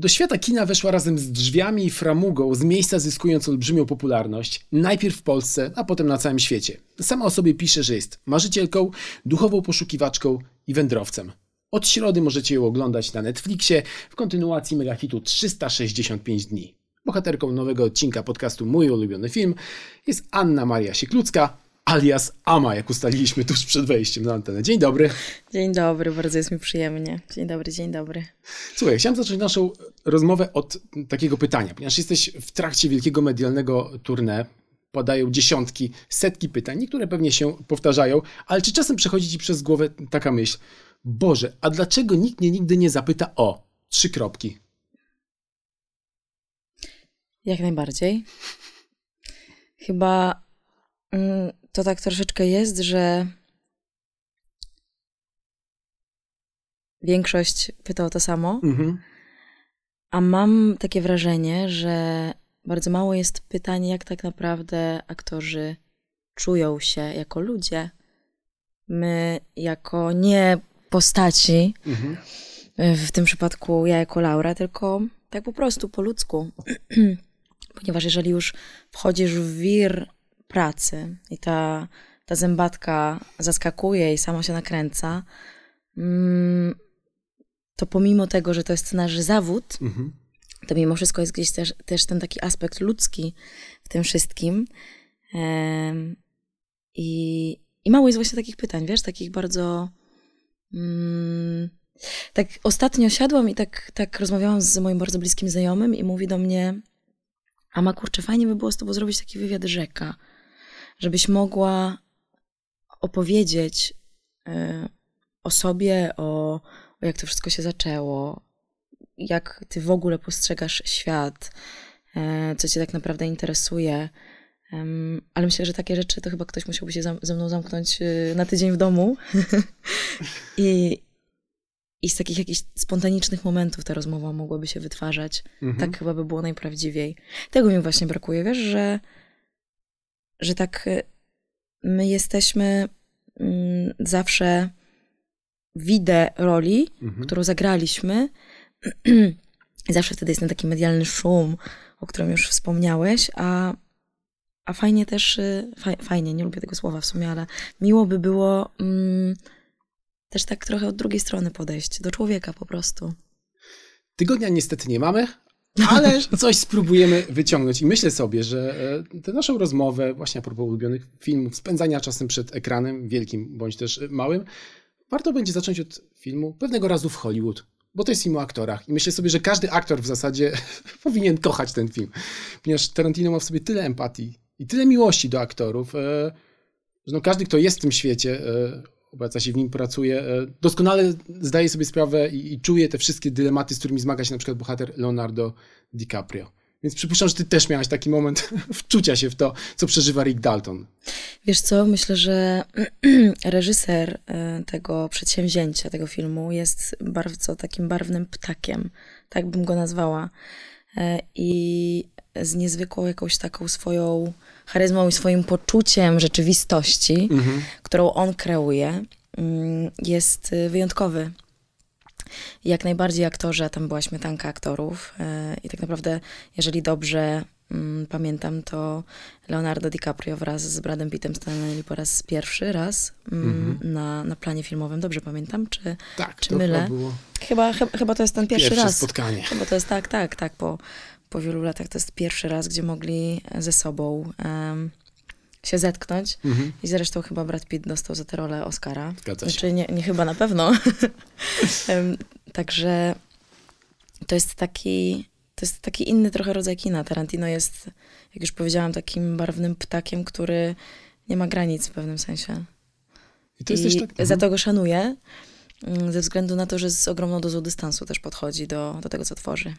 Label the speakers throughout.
Speaker 1: Do świata kina weszła razem z drzwiami i framugą, z miejsca zyskując olbrzymią popularność, najpierw w Polsce, a potem na całym świecie. Sama o sobie pisze, że jest marzycielką, duchową poszukiwaczką i wędrowcem. Od środy możecie ją oglądać na Netflixie w kontynuacji megahitu 365 dni. Bohaterką nowego odcinka podcastu Mój ulubiony film jest Anna Maria Sieklucka, alias Ama, jak ustaliliśmy tuż przed wejściem na antenę. Dzień dobry.
Speaker 2: Dzień dobry, bardzo jest mi przyjemnie. Dzień dobry, dzień dobry.
Speaker 1: Słuchaj, chciałem zacząć naszą rozmowę od takiego pytania, ponieważ jesteś w trakcie wielkiego medialnego tournée, padają dziesiątki, setki pytań, niektóre pewnie się powtarzają, ale czy czasem przechodzi ci przez głowę taka myśl, Boże, a dlaczego nikt mnie nigdy nie zapyta o trzy kropki?
Speaker 2: Jak najbardziej. Chyba mm, to tak troszeczkę jest, że większość pyta o to samo,
Speaker 1: Mhm.
Speaker 2: a mam takie wrażenie, że bardzo mało jest pytań, jak tak naprawdę aktorzy czują się jako ludzie. My, jako nie postaci,
Speaker 1: Mhm.
Speaker 2: w tym przypadku ja jako Laura, tylko tak po prostu po ludzku. Ponieważ jeżeli już wchodzisz w wir pracy i ta, ta zębatka zaskakuje i sama się nakręca, mm, to pomimo tego, że to jest nasz zawód,
Speaker 1: Mhm.
Speaker 2: to mimo wszystko jest gdzieś też, też ten taki aspekt ludzki w tym wszystkim. I, I mało jest właśnie takich pytań, wiesz, takich bardzo. Mm, tak ostatnio siadłam i tak, tak rozmawiałam z moim bardzo bliskim znajomym i mówi do mnie, Ama kurczę, fajnie by było z tobą zrobić taki wywiad rzeka, żebyś mogła opowiedzieć y, o sobie, o, o jak to wszystko się zaczęło, jak ty w ogóle postrzegasz świat, e, co cię tak naprawdę interesuje. Ale myślę, że takie rzeczy to chyba ktoś musiałby się ze mną zamknąć y, na tydzień w domu. I, I z takich jakichś spontanicznych momentów ta rozmowa mogłaby się wytwarzać.
Speaker 1: Mhm.
Speaker 2: Tak chyba by było najprawdziwiej. Tego mi właśnie brakuje, wiesz, że, że tak y, my jesteśmy mm, zawsze widzę roli,
Speaker 1: Mhm.
Speaker 2: którą zagraliśmy. I zawsze wtedy jest ten taki medialny szum, o którym już wspomniałeś, a, a fajnie też, y, faj, fajnie, nie lubię tego słowa w sumie, ale miło by było mm, też tak trochę od drugiej strony podejść, do człowieka po prostu.
Speaker 1: Tygodnia niestety nie mamy, ale coś spróbujemy wyciągnąć. I myślę sobie, że e, tę naszą rozmowę, właśnie a propos ulubionych filmów, spędzania czasem przed ekranem, wielkim bądź też e, małym, warto będzie zacząć od filmu pewnego razu w Hollywood. Bo to jest film o aktorach. I myślę sobie, że każdy aktor w zasadzie powinien kochać ten film. Ponieważ Tarantino ma w sobie tyle empatii i tyle miłości do aktorów, e, że no każdy, kto jest w tym świecie, obraca się w nim, pracuje, e, doskonale zdaje sobie sprawę i, i czuje te wszystkie dylematy, z którymi zmaga się na przykład bohater Leonardo DiCaprio. Więc przypuszczam, że ty też miałeś taki moment wczucia się w to, co przeżywa Rick Dalton.
Speaker 2: Wiesz co, myślę, że reżyser e, tego przedsięwzięcia, tego filmu jest bardzo takim barwnym ptakiem, tak bym go nazwała. E, I z niezwykłą jakąś taką swoją charyzmą i swoim poczuciem rzeczywistości, którą on kreuje, mm, jest y, wyjątkowy. Jak najbardziej aktorzy, a tam była śmietanka aktorów. e, I tak naprawdę, jeżeli dobrze mm, pamiętam, to Leonardo DiCaprio wraz z Bradem Pittem stanęli po raz pierwszy raz mm, na, na planie filmowym. Dobrze pamiętam? Czy,
Speaker 1: Tak,
Speaker 2: Czy mylę?
Speaker 1: chyba,
Speaker 2: chyba, chyba to jest ten pierwszy,
Speaker 1: pierwsze
Speaker 2: raz.
Speaker 1: spotkanie.
Speaker 2: Chyba to jest tak, tak, tak. Po, po wielu latach to jest pierwszy raz, gdzie mogli ze sobą em, się zetknąć.
Speaker 1: Mhm.
Speaker 2: I zresztą chyba Brad Pitt dostał za tę rolę Oscara.
Speaker 1: Zgadza się.
Speaker 2: Znaczy nie, nie chyba, na pewno. Em, Także to jest taki, to jest taki inny trochę rodzaj kina. Tarantino jest, jak już powiedziałam, takim barwnym ptakiem, który nie ma granic w pewnym sensie.
Speaker 1: I to
Speaker 2: I
Speaker 1: tak...
Speaker 2: za to go szanuję, mm, ze względu na to, że z ogromną dozą dystansu też podchodzi do, do tego, co tworzy.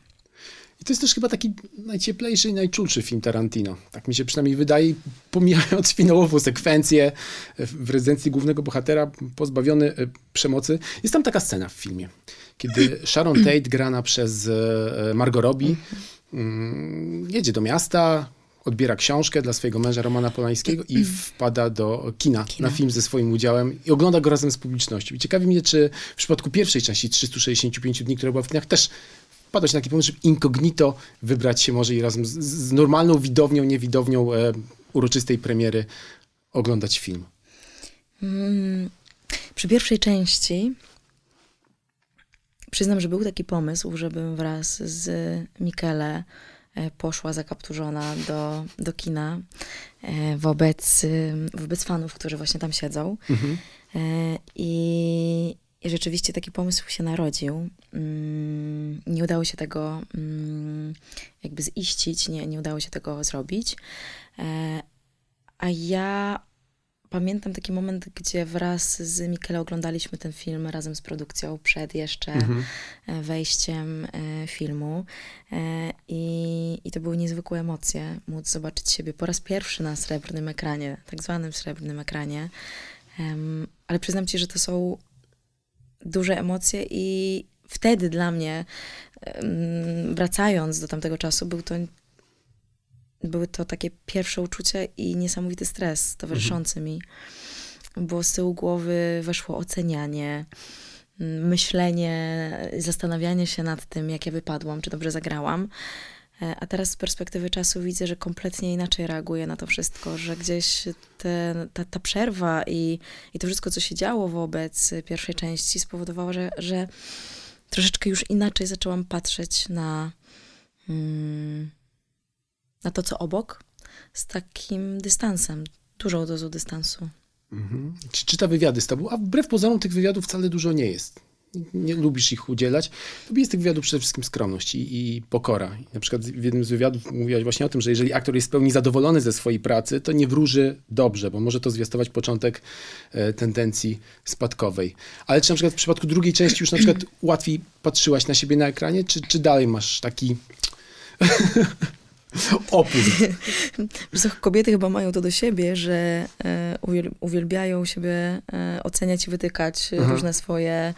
Speaker 1: I to jest też chyba taki najcieplejszy i najczulszy film Tarantino. Tak mi się przynajmniej wydaje, pomijając finałową sekwencję w rezydencji głównego bohatera, pozbawiony e, przemocy. Jest tam taka scena w filmie, kiedy Sharon Tate, grana przez e, Margot Robbie, mm, jedzie do miasta, odbiera książkę dla swojego męża Romana Polańskiego i wpada do kina,
Speaker 2: Kina.
Speaker 1: na film ze swoim udziałem i ogląda go razem z publicznością. I ciekawi mnie, czy w przypadku pierwszej części 365 dni, która była w kinach, też wpadłeś na taki pomysł, żeby incognito wybrać się może i razem z, z normalną widownią, niewidownią e, uroczystej premiery oglądać film?
Speaker 2: Mm, przy pierwszej części przyznam, że był taki pomysł, żebym wraz z Mikele e, poszła zakapturzona do, do kina e, wobec, y, wobec fanów, którzy właśnie tam siedzą.
Speaker 1: Mhm.
Speaker 2: E, I, I rzeczywiście taki pomysł się narodził. Mm, Nie udało się tego mm, jakby ziścić, nie, nie udało się tego zrobić. E, A ja pamiętam taki moment, gdzie wraz z Mikele oglądaliśmy ten film razem z produkcją przed jeszcze
Speaker 1: Mhm.
Speaker 2: e, wejściem e, filmu. I, I to były niezwykłe emocje, móc zobaczyć siebie po raz pierwszy na srebrnym ekranie, tak zwanym srebrnym ekranie. Ale przyznam ci, że to są duże emocje i wtedy dla mnie, wracając do tamtego czasu, był to, były to takie pierwsze uczucia i niesamowity stres towarzyszący mi. Bo z tyłu głowy weszło ocenianie, m, myślenie, zastanawianie się nad tym, jak ja wypadłam, czy dobrze zagrałam. E, A teraz z perspektywy czasu widzę, że kompletnie inaczej reaguję na to wszystko, że gdzieś te, ta, ta przerwa i, i to wszystko, co się działo wobec pierwszej części, spowodowało, że, że troszeczkę już inaczej zaczęłam patrzeć na, mm, na to, co obok, z takim dystansem, dużą dozą dystansu.
Speaker 1: Mhm. Czy czyta wywiady z tobą? A wbrew pozorom tych wywiadów wcale dużo nie jest. Nie lubisz ich udzielać. Tobie jest tych wywiadów przede wszystkim skromność i, i pokora. I na przykład w jednym z wywiadów mówiłaś właśnie o tym, że jeżeli aktor jest w pełni zadowolony ze swojej pracy, to nie wróży dobrze, bo może to zwiastować początek e, tendencji spadkowej. Ale czy na przykład w przypadku drugiej części już na przykład łatwiej patrzyłaś na siebie na ekranie, czy, czy dalej masz taki opór?
Speaker 2: Kobiety chyba mają to do siebie, że e, uwiel- uwielbiają siebie e, oceniać i wytykać
Speaker 1: Mhm.
Speaker 2: różne swoje e,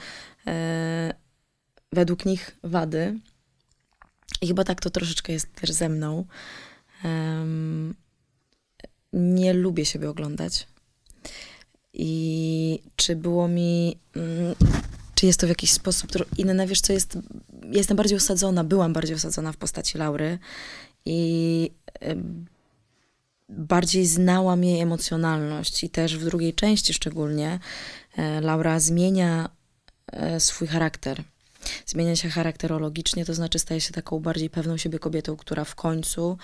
Speaker 2: według nich wady. I chyba tak to troszeczkę jest też ze mną. Nie lubię siebie oglądać. I czy było mi. mm, Czy jest to w jakiś sposób inne? Wiesz, co jest. Jestem bardziej osadzona, byłam bardziej osadzona w postaci Laury i bardziej znałam jej emocjonalność i też w drugiej części szczególnie e, Laura zmienia e, swój charakter. Zmienia się charakterologicznie, to znaczy staje się taką bardziej pewną siebie kobietą, która w końcu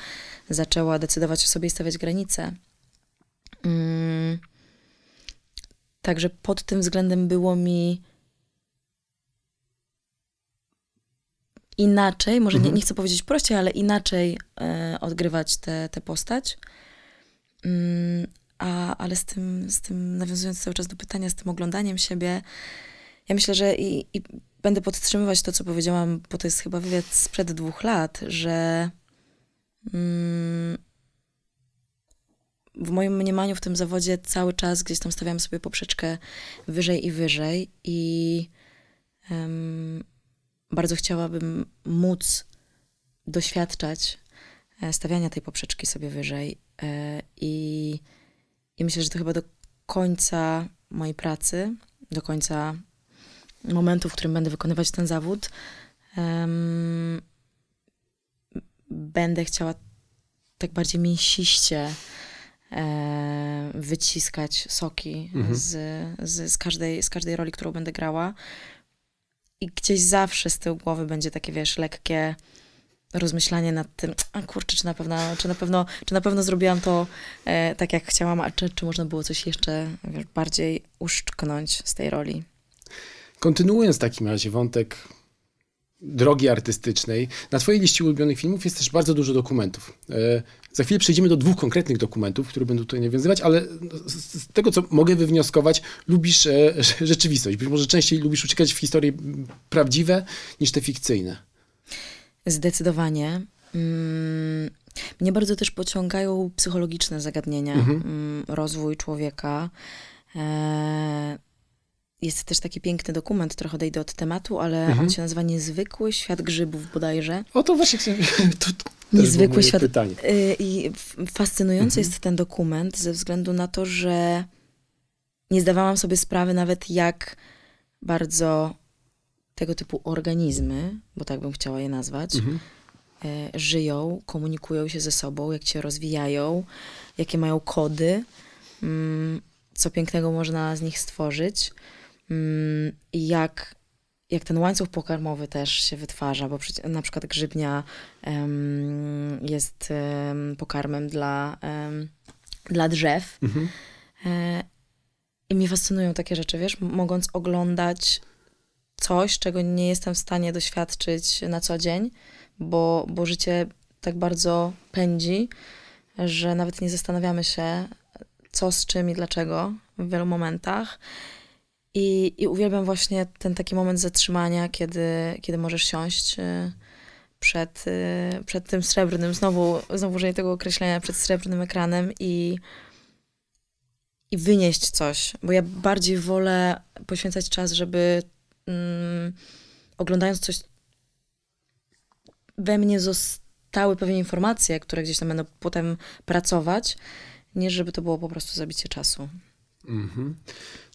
Speaker 2: zaczęła decydować o sobie i stawiać granice. Mm. Także pod tym względem było mi inaczej, może nie,
Speaker 1: Mhm.
Speaker 2: nie chcę powiedzieć prościej, ale inaczej e, odgrywać tę tę postać. Mm, a, ale z tym, z tym, nawiązując cały czas do pytania, z tym oglądaniem siebie, ja myślę, że i, i będę podtrzymywać to, co powiedziałam, bo to jest chyba wywiad sprzed dwóch lat, że mm, w moim mniemaniu w tym zawodzie cały czas gdzieś tam stawiam sobie poprzeczkę wyżej i wyżej i em, bardzo chciałabym móc doświadczać e, stawiania tej poprzeczki sobie wyżej. E, I, I myślę, że to chyba do końca mojej pracy, do końca momentu, w którym będę wykonywać ten zawód, em, będę chciała tak bardziej mięsiście e, wyciskać soki
Speaker 1: Mhm.
Speaker 2: z, z, z, każdej, z każdej roli, którą będę grała. I gdzieś zawsze z tyłu głowy będzie takie, wiesz, lekkie rozmyślanie nad tym, a kurczę, czy na pewno, czy na pewno, czy na pewno zrobiłam to e, tak, jak chciałam, a czy, czy można było coś jeszcze wiesz, bardziej uszczknąć z tej roli.
Speaker 1: Kontynuując w takim razie wątek drogi artystycznej, na twojej liście ulubionych filmów jest też bardzo dużo dokumentów. E, za chwilę przejdziemy do dwóch konkretnych dokumentów, które będą tutaj nawiązywać, ale z, z tego, co mogę wywnioskować, lubisz e, rzeczywistość. Być może częściej lubisz uciekać w historie prawdziwe niż te fikcyjne.
Speaker 2: Zdecydowanie. Mm, mnie bardzo też pociągają psychologiczne zagadnienia,
Speaker 1: Mhm.
Speaker 2: mm, rozwój człowieka. E, jest też taki piękny dokument, trochę odejdę od tematu, ale
Speaker 1: Mhm.
Speaker 2: on się nazywa Niezwykły Świat Grzybów bodajże.
Speaker 1: O to właśnie chcę... To,
Speaker 2: Niezwykły świat.
Speaker 1: pytanie.
Speaker 2: Y, I fascynujący
Speaker 1: Mhm.
Speaker 2: jest ten dokument ze względu na to, że nie zdawałam sobie sprawy nawet, jak bardzo tego typu organizmy, bo tak bym chciała je nazwać,
Speaker 1: Mhm.
Speaker 2: e, żyją, komunikują się ze sobą, jak się rozwijają, jakie mają kody, mm, co pięknego można z nich stworzyć jak, jak ten łańcuch pokarmowy też się wytwarza, bo na przykład grzybnia jest em, pokarmem dla, dla drzew.
Speaker 1: Mhm.
Speaker 2: E, I mnie fascynują takie rzeczy, wiesz, mogąc oglądać coś, czego nie jestem w stanie doświadczyć na co dzień, bo, bo życie tak bardzo pędzi, że nawet nie zastanawiamy się, co z czym i dlaczego w wielu momentach. I, i uwielbiam właśnie ten taki moment zatrzymania, kiedy, kiedy możesz siąść y, przed, y, przed tym srebrnym, znowu, znowu użyję tego określenia, przed srebrnym ekranem i, i wynieść coś, bo ja bardziej wolę poświęcać czas, żeby mm, oglądając coś we mnie zostały pewne informacje, które gdzieś tam będą potem pracować, niż żeby to było po prostu zabicie czasu.
Speaker 1: Mhm.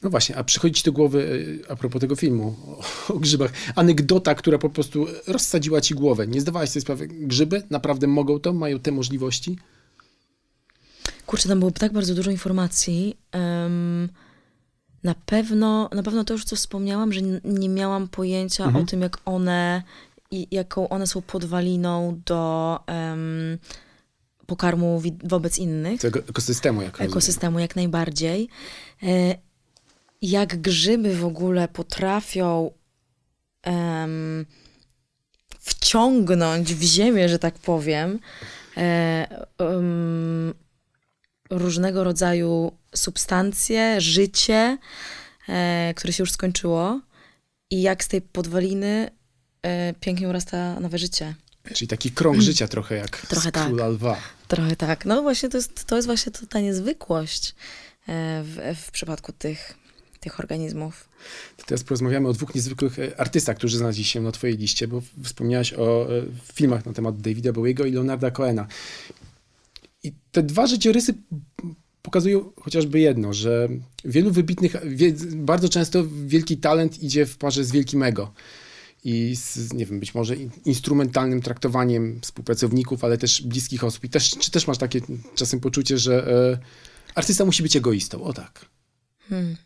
Speaker 1: No właśnie, a przychodzi ci do głowy, e, a propos tego filmu o, o grzybach, anegdota, która po prostu rozsadziła ci głowę. Nie zdawałaś sobie sprawy, grzyby naprawdę mogą to, mają te możliwości?
Speaker 2: Kurczę, tam było tak bardzo dużo informacji. Em, na pewno, na pewno to już co wspomniałam, że nie miałam pojęcia
Speaker 1: Mhm.
Speaker 2: o tym, jak one, i jaką one są podwaliną do em, pokarmu wobec innych.
Speaker 1: Tego ekosystemu, jak rozumiem.
Speaker 2: ekosystemu jak najbardziej. E, Jak grzyby w ogóle potrafią em, wciągnąć w ziemię, że tak powiem, em, różnego rodzaju substancje, życie, e, które się już skończyło i jak z tej podwaliny pięknie urasta nowe życie.
Speaker 1: Czyli taki krąg życia trochę jak
Speaker 2: Trochę tak.
Speaker 1: Króla Lwa.
Speaker 2: Trochę tak. No właśnie to jest, to jest właśnie to, ta niezwykłość e, w, w przypadku tych, tych organizmów.
Speaker 1: To teraz porozmawiamy o dwóch niezwykłych e, artystach, którzy znaleźli się na twojej liście, bo wspomniałaś o e, filmach na temat Davida Bowiego i Leonarda Cohena. I te dwa życiorysy pokazują chociażby jedno, że wielu wybitnych, bardzo często wielki talent idzie w parze z wielkim ego. I z, nie wiem, być może in- instrumentalnym traktowaniem współpracowników, ale też bliskich osób. I też, czy też masz takie czasem poczucie, że e, artysta musi być egoistą? O tak.
Speaker 2: Hmm.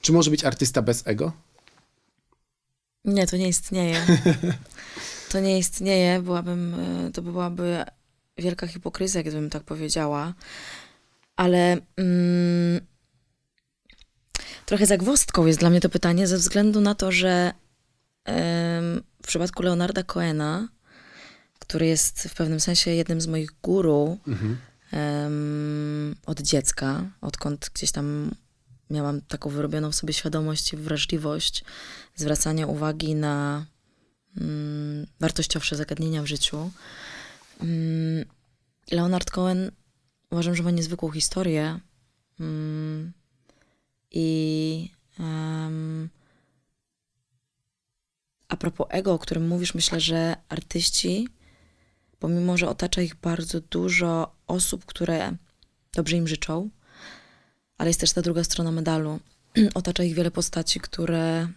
Speaker 1: Czy może być artysta bez ego?
Speaker 2: Nie, to nie istnieje. To nie istnieje. Byłabym, e, to byłaby wielka hipokryzja, gdybym tak powiedziała. Ale mm, trochę zagwozdką jest dla mnie to pytanie, ze względu na to, że w przypadku Leonarda Cohena, który jest w pewnym sensie jednym z moich guru
Speaker 1: Mhm.
Speaker 2: od dziecka, odkąd gdzieś tam miałam taką wyrobioną w sobie świadomość i wrażliwość zwracania uwagi na mm, wartościowsze zagadnienia w życiu. Mm, Leonard Cohen uważam, że ma niezwykłą historię mm, i a propos ego, o którym mówisz, myślę, że artyści, pomimo, że otacza ich bardzo dużo osób, które dobrze im życzą, ale jest też ta druga strona medalu. Otacza ich wiele postaci, które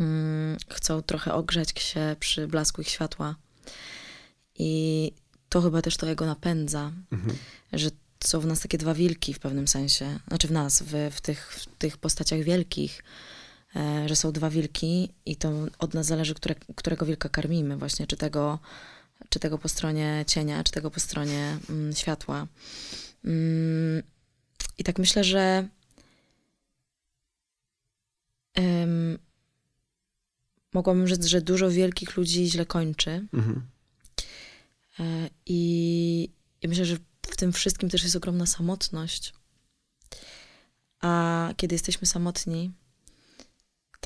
Speaker 2: mm, chcą trochę ogrzać się przy blasku ich światła. I to chyba też to jego napędza,
Speaker 1: Mhm.
Speaker 2: że są w nas takie dwa wilki w pewnym sensie, znaczy w nas, w, w, tych, w tych postaciach wielkich, że są dwa wilki i to od nas zależy, które, którego wilka karmimy właśnie, czy tego, czy tego po stronie cienia, czy tego po stronie mm, światła. Mm, I tak myślę, że em, mogłabym rzec, że dużo wielkich ludzi źle kończy.
Speaker 1: Mhm.
Speaker 2: E, I, I myślę, że w tym wszystkim też jest ogromna samotność. A kiedy jesteśmy samotni,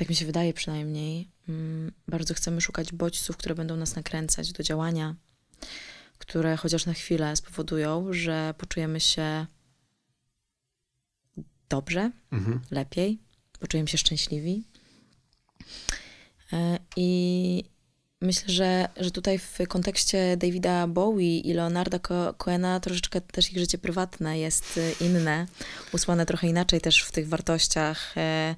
Speaker 2: tak mi się wydaje przynajmniej, mm, bardzo chcemy szukać bodźców, które będą nas nakręcać do działania, które chociaż na chwilę spowodują, że poczujemy się dobrze,
Speaker 1: Mhm.
Speaker 2: lepiej, poczujemy się szczęśliwi. E, I myślę, że, że tutaj w kontekście Davida Bowie i Leonarda Co- Cohena troszeczkę też ich życie prywatne jest e, inne, usłane trochę inaczej też w tych wartościach, e,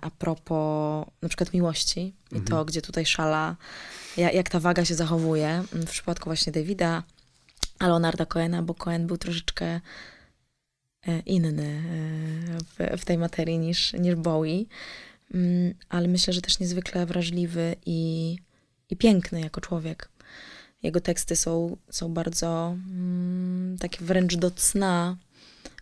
Speaker 2: a propos na przykład miłości i to, gdzie tutaj szala, jak, ta waga się zachowuje. W przypadku właśnie Davida, a Leonarda Coena, bo Coen był troszeczkę e, inny e, w, w tej materii niż, niż Bowie. Mm, ale myślę, że też niezwykle wrażliwy i, i piękny jako człowiek. Jego teksty są, są bardzo mm, takie wręcz do cna,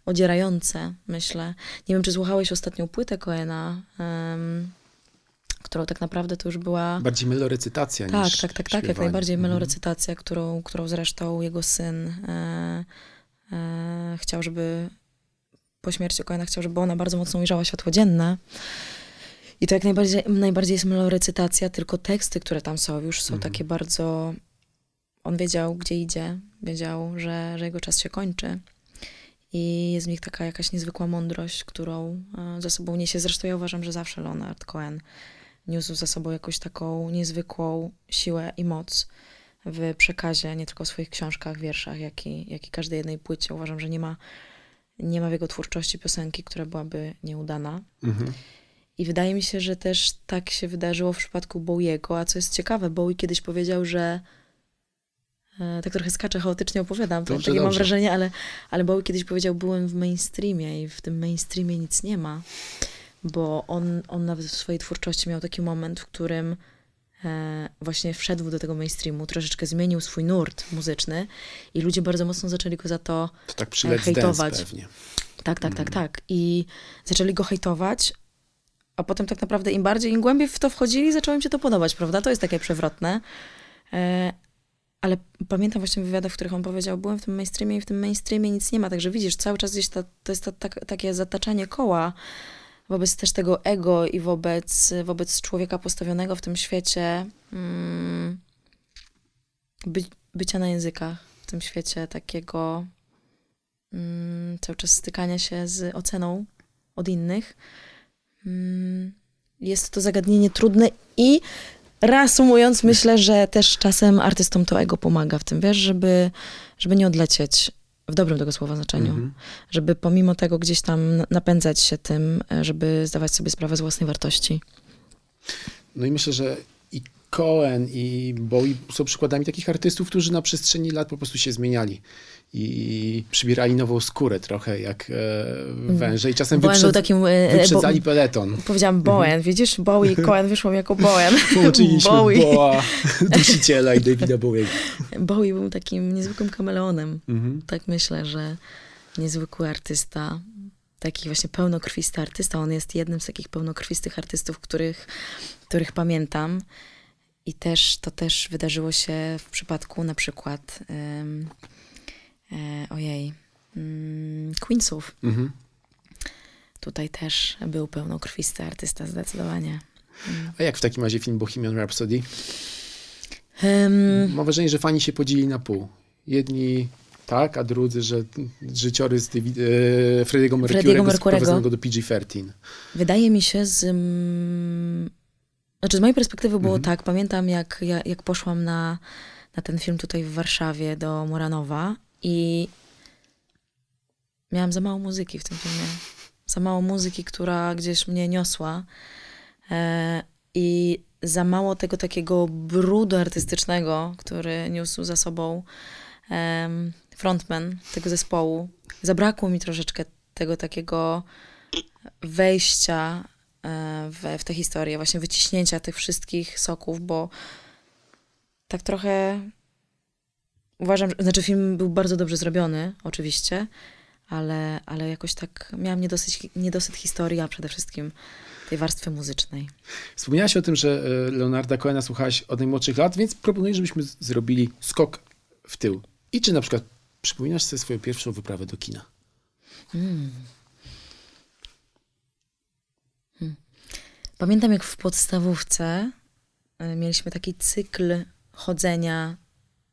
Speaker 2: odzierające, myślę. Nie wiem, czy słuchałeś ostatnią płytę Coena, um, którą tak naprawdę to już była...
Speaker 1: Bardziej melorecytacja
Speaker 2: Tak,
Speaker 1: niż
Speaker 2: tak, tak, tak, jak najbardziej
Speaker 1: Mhm.
Speaker 2: melorecytacja, którą, którą zresztą jego syn e, e, chciał, żeby po śmierci Coena chciał, żeby ona bardzo mocno ujrzała światło dzienne. I to jak najbardziej, najbardziej jest melorecytacja, tylko teksty, które tam są, już są
Speaker 1: Mhm.
Speaker 2: takie bardzo... On wiedział, gdzie idzie, wiedział, że, że jego czas się kończy. I jest w nich taka jakaś niezwykła mądrość, którą e, ze sobą niesie. Zresztą ja uważam, że zawsze Leonard Cohen niósł ze sobą jakąś taką niezwykłą siłę i moc w przekazie, nie tylko w swoich książkach, wierszach, jak i, jak i każdej jednej płycie. Uważam, że nie ma, nie ma w jego twórczości piosenki, która byłaby nieudana.
Speaker 1: Mhm.
Speaker 2: I wydaje mi się, że też tak się wydarzyło w przypadku Bowiego, a co jest ciekawe, Bowie kiedyś powiedział, że tak trochę skaczę, chaotycznie opowiadam,
Speaker 1: Dobrze,
Speaker 2: takie mam
Speaker 1: dobrze.
Speaker 2: wrażenie, ale, ale Bowie kiedyś powiedział, byłem w mainstreamie i w tym mainstreamie nic nie ma, bo on, on nawet w swojej twórczości miał taki moment, w którym e, właśnie wszedł do tego mainstreamu, troszeczkę zmienił swój nurt muzyczny i ludzie bardzo mocno zaczęli go za to
Speaker 1: To tak przy Let's
Speaker 2: hejtować.
Speaker 1: Pewnie.
Speaker 2: tak, tak,
Speaker 1: Mhm.
Speaker 2: tak, tak. I zaczęli go hejtować, a potem tak naprawdę im bardziej, im głębiej w to wchodzili, zaczęło im się to podobać, prawda? To jest takie przewrotne. Ale pamiętam właśnie wywiadach, w których on powiedział, byłem w tym mainstreamie i w tym mainstreamie nic nie ma. Także widzisz, cały czas gdzieś ta, to jest ta, tak, takie zataczanie koła wobec też tego ego i wobec, wobec człowieka postawionego w tym świecie mm, by, bycia na językach, w tym świecie takiego mm, cały czas stykania się z oceną od innych. Mm, Jest to zagadnienie trudne i reasumując, myślę, że też czasem artystom to ego pomaga w tym, wiesz, żeby, żeby nie odlecieć w dobrym tego słowa znaczeniu.
Speaker 1: Mhm.
Speaker 2: Żeby pomimo tego gdzieś tam napędzać się tym, e, żeby zdawać sobie sprawę z własnej wartości.
Speaker 1: No i myślę, że i Cohen i Bowie są przykładami takich artystów, którzy na przestrzeni lat po prostu się zmieniali i przybierali nową skórę trochę jak e, węże i czasem
Speaker 2: Bowen
Speaker 1: wyprzed,
Speaker 2: takim... e,
Speaker 1: wyprzedzali
Speaker 2: bo,
Speaker 1: peleton.
Speaker 2: powiedziałam Bowen, widzisz? Bowie i Cohen wyszło mi jako Bowen.
Speaker 1: Połączyliśmy
Speaker 2: Bowie.
Speaker 1: Boa, dusiciela i Davida Bowiego.
Speaker 2: Bowie był takim niezwykłym kameleonem.
Speaker 1: Mhm.
Speaker 2: Tak myślę, że niezwykły artysta, taki właśnie pełnokrwisty artysta. On jest jednym z takich pełnokrwistych artystów, których, których pamiętam. I też to też wydarzyło się w przypadku na przykład e, ojej, mm, Queensów.
Speaker 1: Mhm.
Speaker 2: Tutaj też był pełnokrwisty artysta zdecydowanie.
Speaker 1: A jak w takim razie film Bohemian Rhapsody?
Speaker 2: Em,
Speaker 1: Mam wrażenie, że fani się podzieli na pół. Jedni tak, a drudzy, że życiorys David, e, Frediego Mercurego do PG-13.
Speaker 2: Wydaje mi się z... mm, Znaczy z mojej perspektywy było
Speaker 1: Mhm.
Speaker 2: tak, pamiętam jak, ja- jak poszłam na, na ten film tutaj w Warszawie do Moranowa i miałam za mało muzyki w tym filmie. Za mało muzyki, która gdzieś mnie niosła e, i za mało tego takiego brudu artystycznego, który niósł za sobą em, frontman tego zespołu. Zabrakło mi troszeczkę tego takiego wejścia e, w, w tę historię, właśnie wyciśnięcia tych wszystkich soków, bo tak trochę uważam, że, znaczy film był bardzo dobrze zrobiony, oczywiście, ale, ale jakoś tak miałam niedosyć, niedosyt historii, a przede wszystkim tej warstwy muzycznej.
Speaker 1: Wspomniałaś o tym, że e, Leonarda Cohena słuchałaś od najmłodszych lat, więc proponuję, żebyśmy zrobili skok w tył. I czy na przykład przypominasz sobie swoją pierwszą wyprawę do kina?
Speaker 2: Pamiętam, jak w podstawówce y, mieliśmy taki cykl chodzenia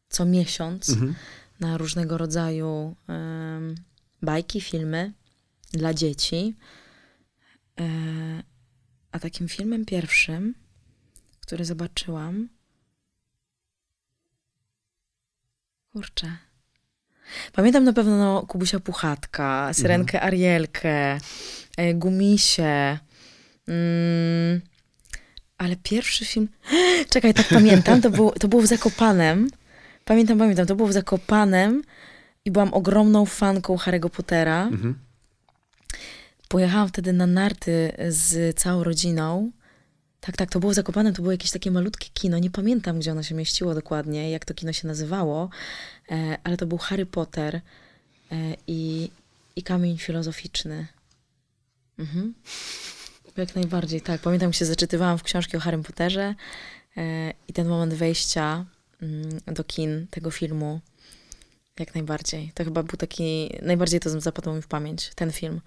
Speaker 2: co miesiąc
Speaker 1: Mhm.
Speaker 2: na różnego rodzaju em, bajki, filmy dla dzieci. E, a takim filmem pierwszym, który zobaczyłam, kurczę. Pamiętam na pewno Kubusia Puchatka, Syrenkę Arielkę, e, Gumisie, Mm, ale pierwszy film... Czekaj, tak pamiętam, to było, to było w Zakopanem. Pamiętam, pamiętam, to było w Zakopanem i byłam ogromną fanką Harry'ego Pottera.
Speaker 1: Mhm.
Speaker 2: Pojechałam wtedy na narty z całą rodziną. Tak, tak, to było w Zakopanem, to było jakieś takie malutkie kino. Nie pamiętam, gdzie ono się mieściło dokładnie, jak to kino się nazywało, e, ale to był Harry Potter e, i, i kamień filozoficzny. Mhm. Jak najbardziej, tak. Pamiętam, jak się zaczytywałam w książki o Harrym Potterze e, i ten moment wejścia do kin tego filmu. Jak najbardziej. To chyba był taki, najbardziej to zapadło mi w pamięć, ten film.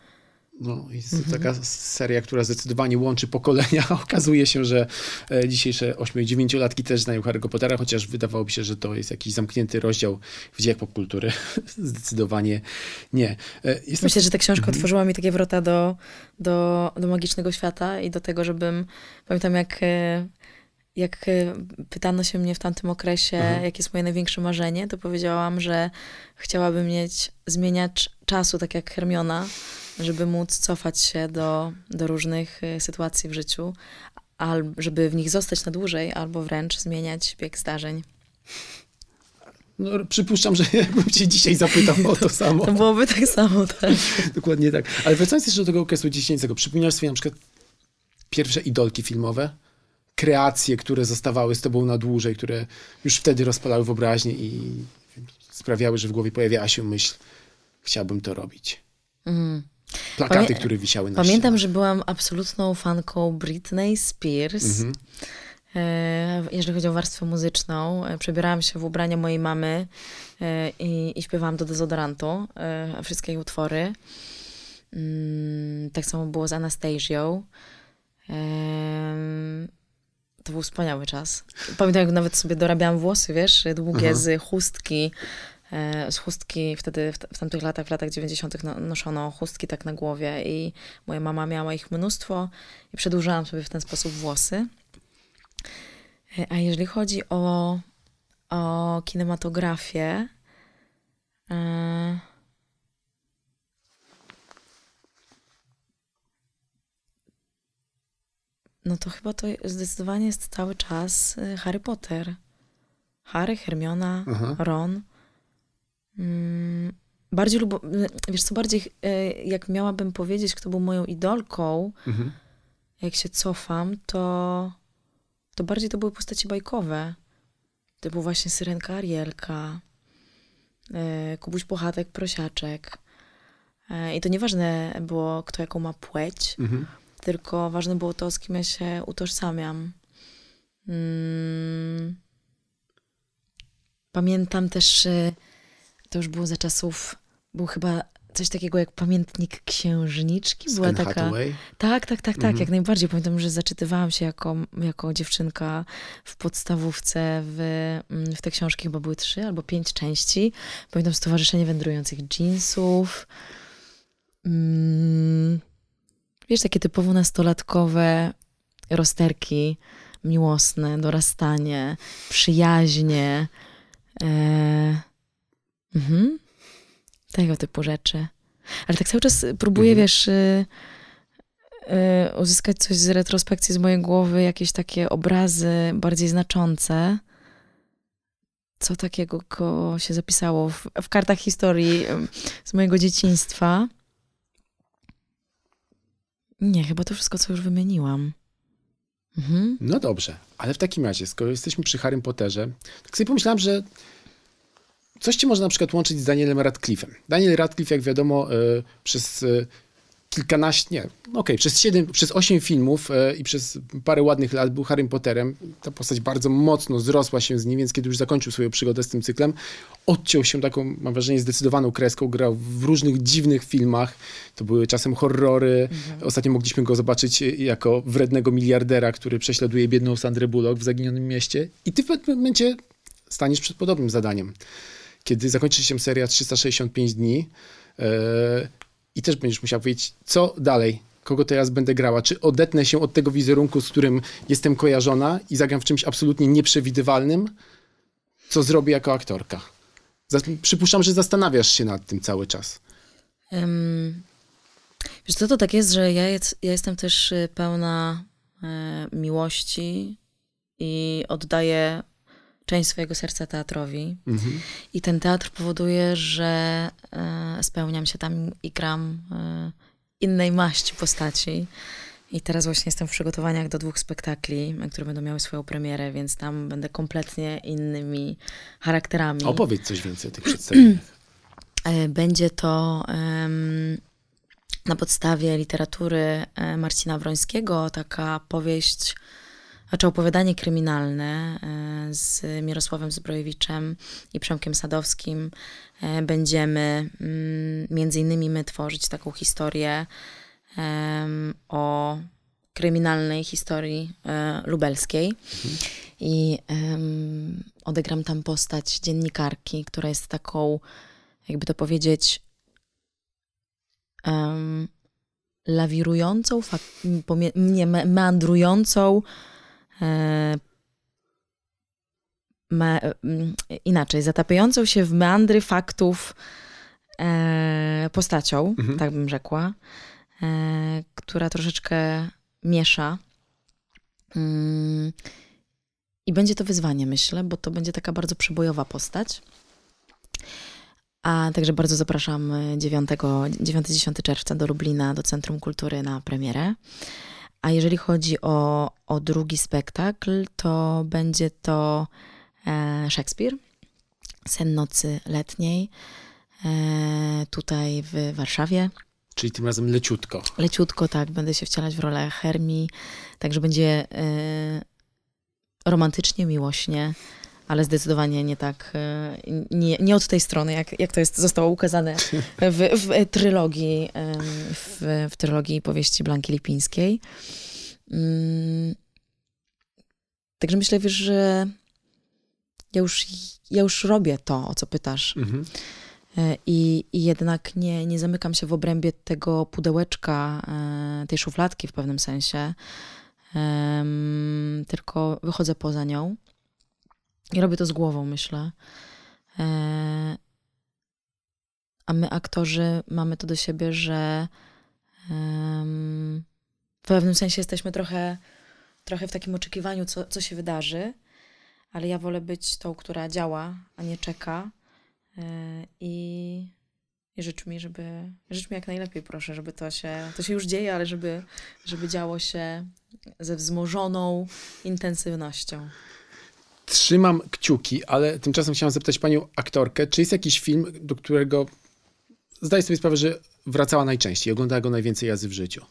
Speaker 1: No, jest to taka seria, która zdecydowanie łączy pokolenia. Okazuje się, że e, dzisiejsze 8-9-latki też znają Harry'ego Pottera, chociaż wydawałoby się, że to jest jakiś zamknięty rozdział w dziejach popkultury. Zdecydowanie nie. E, Jest
Speaker 2: Myślę, że ta książka otworzyła mi takie wrota do, do, do magicznego świata i do tego, żebym. Pamiętam, jak, e, jak e, pytano się mnie w tamtym okresie,
Speaker 1: Aha.
Speaker 2: jakie jest moje największe marzenie, to powiedziałam, że chciałabym mieć zmieniacz czasu, tak jak Hermiona, żeby móc cofać się do, do różnych e, sytuacji w życiu, albo żeby w nich zostać na dłużej, albo wręcz zmieniać bieg zdarzeń.
Speaker 1: No, przypuszczam, że jakbym cię dzisiaj zapytał o to samo.
Speaker 2: To byłoby tak samo, tak.
Speaker 1: Dokładnie tak. Ale wracając jeszcze do tego okresu dziecięcego, przypominasz sobie na przykład pierwsze idolki filmowe? Kreacje, które zostawały z tobą na dłużej, które już wtedy rozpalały wyobraźnię i sprawiały, że w głowie pojawiała się myśl, chciałbym to robić.
Speaker 2: Mhm.
Speaker 1: Plakaty,
Speaker 2: Pamię-
Speaker 1: które wisiały na
Speaker 2: Pamiętam,
Speaker 1: ścianach.
Speaker 2: że byłam absolutną fanką Britney Spears.
Speaker 1: Mhm.
Speaker 2: E, jeżeli chodzi o warstwę muzyczną, e, przebierałam się w ubrania mojej mamy e, i, i śpiewałam do dezodorantu wszystkie jej utwory. Mm, tak samo było z Anastasią. To był wspaniały czas. Pamiętam, jak nawet sobie dorabiałam włosy, wiesz, długie
Speaker 1: Aha.
Speaker 2: z chustki. E, Z chustki wtedy, w, w tamtych latach, w latach 90. no- noszono chustki tak na głowie i moja mama miała ich mnóstwo i przedłużałam sobie w ten sposób włosy. E, A jeżeli chodzi o, o kinematografię, e, no to chyba to zdecydowanie jest cały czas e, Harry Potter. Harry, Hermiona,
Speaker 1: Aha.
Speaker 2: Ron. Mm, bardziej lubo, wiesz co, bardziej e, jak miałabym powiedzieć, kto był moją idolką,
Speaker 1: Mhm.
Speaker 2: jak się cofam, to, to bardziej to były postaci bajkowe. To był właśnie Syrenka Arielka, Kubuś Puchatek, Prosiaczek. I to nieważne było, kto jaką ma płeć,
Speaker 1: Mhm.
Speaker 2: Tylko ważne było to, z kim ja się utożsamiam. Mm. Pamiętam też, e, to już było za czasów, był chyba coś takiego jak pamiętnik księżniczki. Była taka.
Speaker 1: Hathaway.
Speaker 2: Tak, tak, tak, tak,
Speaker 1: Mhm.
Speaker 2: jak najbardziej. Pamiętam, że zaczytywałam się jako, jako dziewczynka w podstawówce w, mm, w te książki, chyba były trzy albo pięć części. Pamiętam Stowarzyszenie Wędrujących Jeansów. Mm, wiesz, takie typowo nastolatkowe rozterki miłosne, dorastanie, przyjaźnie. E, mhm. Tego typu rzeczy. Ale tak cały czas próbuję,
Speaker 1: Mhm.
Speaker 2: wiesz, y, y, uzyskać coś z retrospekcji z mojej głowy, jakieś takie obrazy bardziej znaczące. Co takiego się zapisało w, w kartach historii z mojego dzieciństwa? Nie, chyba to wszystko, co już wymieniłam. Mhm.
Speaker 1: No dobrze, ale w takim razie, skoro jesteśmy przy Harrym Potterze, tak sobie pomyślałam, że coś ci może na przykład łączyć z Danielem Radcliffe'em. Daniel Radcliffe, jak wiadomo, e, przez e, kilkanaście, nie, no okej, przez siedem, przez osiem filmów e, i przez parę ładnych lat był Harrym Potterem. Ta postać bardzo mocno zrosła się z nim, więc kiedy już zakończył swoją przygodę z tym cyklem, odciął się taką, mam wrażenie, zdecydowaną kreską, grał w różnych dziwnych filmach. To były czasem horrory. Ostatnio mogliśmy go zobaczyć e, jako wrednego miliardera, który prześladuje biedną Sandrę Bullock w Zaginionym Mieście. I ty w pewnym momencie staniesz przed podobnym zadaniem. Kiedy zakończy się seria 365 dni e, i też będziesz musiał wiedzieć, co dalej, kogo teraz będę grała. Czy odetnę się od tego wizerunku, z którym jestem kojarzona i zagram w czymś absolutnie nieprzewidywalnym? Co zrobię jako aktorka? Przypuszczam, że zastanawiasz się nad tym cały czas.
Speaker 2: Ym, Wiesz co, to tak jest, że ja, jest, ja jestem też y, pełna e, miłości i oddaję część swojego serca teatrowi.
Speaker 1: Mhm.
Speaker 2: I ten teatr powoduje, że e, spełniam się tam i gram e, innej maści postaci. I teraz właśnie jestem w przygotowaniach do dwóch spektakli, które będą miały swoją premierę, więc tam będę kompletnie innymi charakterami.
Speaker 1: Opowiedz coś więcej o tych przedstawieniach.
Speaker 2: E, Będzie to em, na podstawie literatury e, Marcina Wrońskiego, taka powieść, znaczy opowiadanie kryminalne e, z Mirosławem Zbrojewiczem i Przemkiem Sadowskim. E, Będziemy mm, między innymi my tworzyć taką historię o kryminalnej historii e, lubelskiej. I em, odegram tam postać dziennikarki, która jest taką, jakby to powiedzieć, lawirującą, fak- me- meandrującą, me, mm, inaczej, zatapiającą się w meandry faktów e, postacią,
Speaker 1: Mhm.
Speaker 2: tak bym rzekła, e, która troszeczkę miesza. Mm, I będzie to wyzwanie, myślę, bo to będzie taka bardzo przebojowa postać. A także bardzo zapraszam y, 9-10 czerwca do Lublina, do Centrum Kultury na premierę. A jeżeli chodzi o, o drugi spektakl, to będzie to e, Szekspir, Sen nocy letniej, e, tutaj w Warszawie.
Speaker 1: Czyli tym razem leciutko.
Speaker 2: Leciutko, tak, będę się wcielać w rolę Hermii, także będzie e, romantycznie, miłośnie, ale zdecydowanie nie tak, e, nie, nie od tej strony, jak, jak to jest, zostało ukazane w, w trylogii, w, w trylogii powieści Blanki Lipińskiej. Mm, Także myślę, wiesz, że ja już, ja już robię to, o co pytasz.
Speaker 1: Mhm.
Speaker 2: E, I, I jednak nie, nie zamykam się w obrębie tego pudełeczka, e, tej szufladki w pewnym sensie, tylko wychodzę poza nią i robię to z głową, myślę. E, A my, aktorzy, mamy to do siebie, że w pewnym sensie jesteśmy trochę, trochę w takim oczekiwaniu, co, co się wydarzy, ale ja wolę być tą, która działa, a nie czeka. E, I, i życz mi, żeby. Życz mi jak najlepiej, proszę, żeby to się. To się już dzieje, ale żeby, żeby działo się ze wzmożoną intensywnością.
Speaker 1: Trzymam kciuki, ale tymczasem chciałem zapytać panią aktorkę, czy jest jakiś film, do którego zdaję sobie sprawę, że wracała najczęściej, oglądała go najwięcej razy w życiu.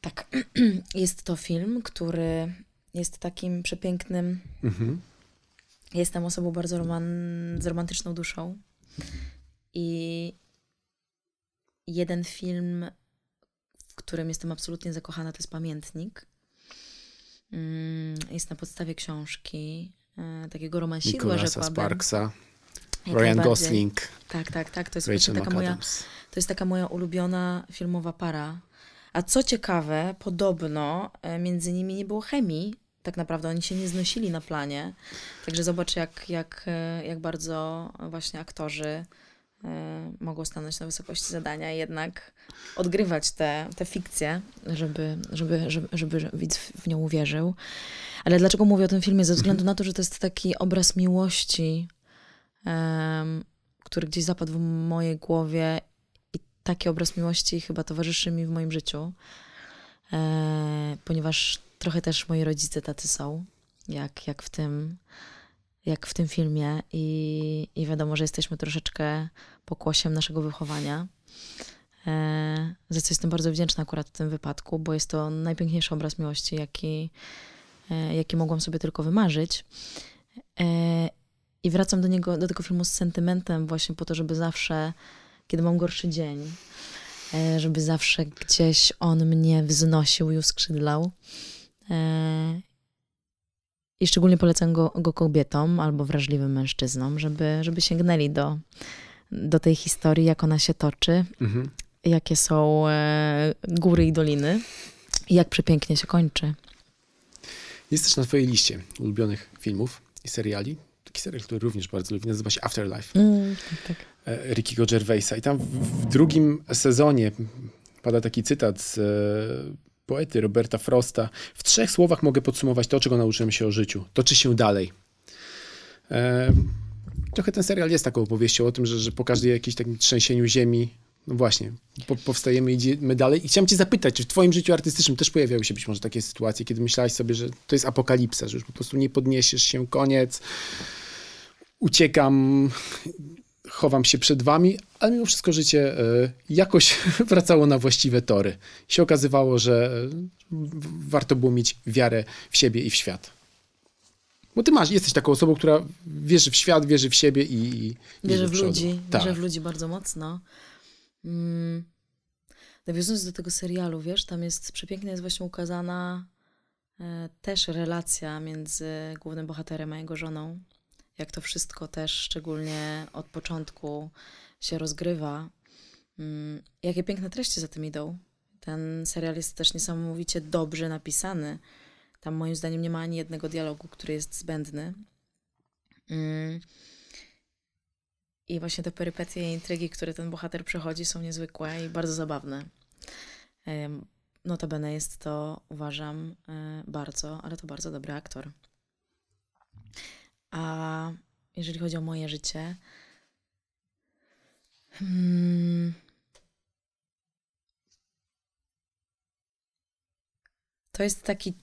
Speaker 2: Tak. Jest to film, który jest takim przepięknym.
Speaker 1: Mhm.
Speaker 2: Jestem osobą bardzo roman- z romantyczną duszą. I jeden film, w którym jestem absolutnie zakochana, to jest Pamiętnik. Mm, Jest na podstawie książki, takiego romansidła,
Speaker 1: Nicolasa
Speaker 2: rzekłabym.
Speaker 1: Sparksa,
Speaker 2: Jak
Speaker 1: Ryan. Gosling,
Speaker 2: Tak, tak, tak. To jest
Speaker 1: Rachel
Speaker 2: taka moja, to jest taka moja ulubiona filmowa para. A co ciekawe, podobno e, między nimi nie było chemii. Tak naprawdę oni się nie znosili na planie. Także zobacz, jak, jak, e, jak bardzo właśnie aktorzy e, mogą stanąć na wysokości zadania jednak odgrywać te, te fikcje, żeby, żeby, żeby, żeby widz w nią uwierzył. Ale dlaczego mówię o tym filmie? Ze względu na to, że to jest taki obraz miłości, em, który gdzieś zapadł w mojej głowie i taki obraz miłości chyba towarzyszy mi w moim życiu, e, ponieważ trochę też moi rodzice tacy są, jak, jak, w, tym, jak w tym filmie i, i wiadomo, że jesteśmy troszeczkę pokłosiem naszego wychowania. E, za co jestem bardzo wdzięczna akurat w tym wypadku, bo jest to najpiękniejszy obraz miłości, jaki, e, jaki mogłam sobie tylko wymarzyć. E, I wracam do niego, do tego filmu z sentymentem właśnie po to, żeby zawsze, kiedy mam gorszy dzień, e, żeby zawsze gdzieś on mnie wznosił i uskrzydlał. I szczególnie polecam go, go kobietom albo wrażliwym mężczyznom, żeby, żeby sięgnęli do, do tej historii, jak ona się toczy,
Speaker 1: Mhm.
Speaker 2: jakie są e, góry i doliny i jak przepięknie się kończy.
Speaker 1: Jest też na twojej liście ulubionych filmów i seriali. Taki serial, który również bardzo lubię, nazywa się Afterlife.
Speaker 2: Mm, tak, tak.
Speaker 1: e, Rickiego Gervaisa. I tam w, w drugim sezonie, pada taki cytat z poety Roberta Frosta. W trzech słowach mogę podsumować to, czego nauczyłem się o życiu. Toczy się dalej. E, trochę ten serial jest taką opowieścią o tym, że, że po każdej jakimś takim trzęsieniu ziemi, no właśnie, po, powstajemy, idziemy dalej. I chciałem cię zapytać, czy w twoim życiu artystycznym też pojawiały się być może takie sytuacje, kiedy myślałeś sobie, że to jest apokalipsa, że już po prostu nie podniesiesz się, koniec, uciekam, chowam się przed wami, ale mimo wszystko życie e, jakoś wracało na właściwe tory. Się okazywało, że e, warto było mieć wiarę w siebie i w świat. Bo ty masz, jesteś taką osobą, która wierzy w świat, wierzy w siebie i, i
Speaker 2: Wierzę
Speaker 1: w
Speaker 2: w ludzi,
Speaker 1: tak.
Speaker 2: wierzę w ludzi bardzo mocno. Mm. Nawiązując do tego serialu, wiesz, tam jest przepięknie jest właśnie ukazana e, też relacja między głównym bohaterem a jego żoną. Jak to wszystko też szczególnie od początku się rozgrywa. Mm, jakie piękne treści za tym idą. Ten serial jest też niesamowicie dobrze napisany. Tam moim zdaniem nie ma ani jednego dialogu, który jest zbędny. Mm. I właśnie te perypetie i intrygi, które ten bohater przechodzi, są niezwykłe i bardzo zabawne. Notabene jest to, uważam, e, bardzo, ale to bardzo dobry aktor. A jeżeli chodzi o moje życie, hmm, to jest taki.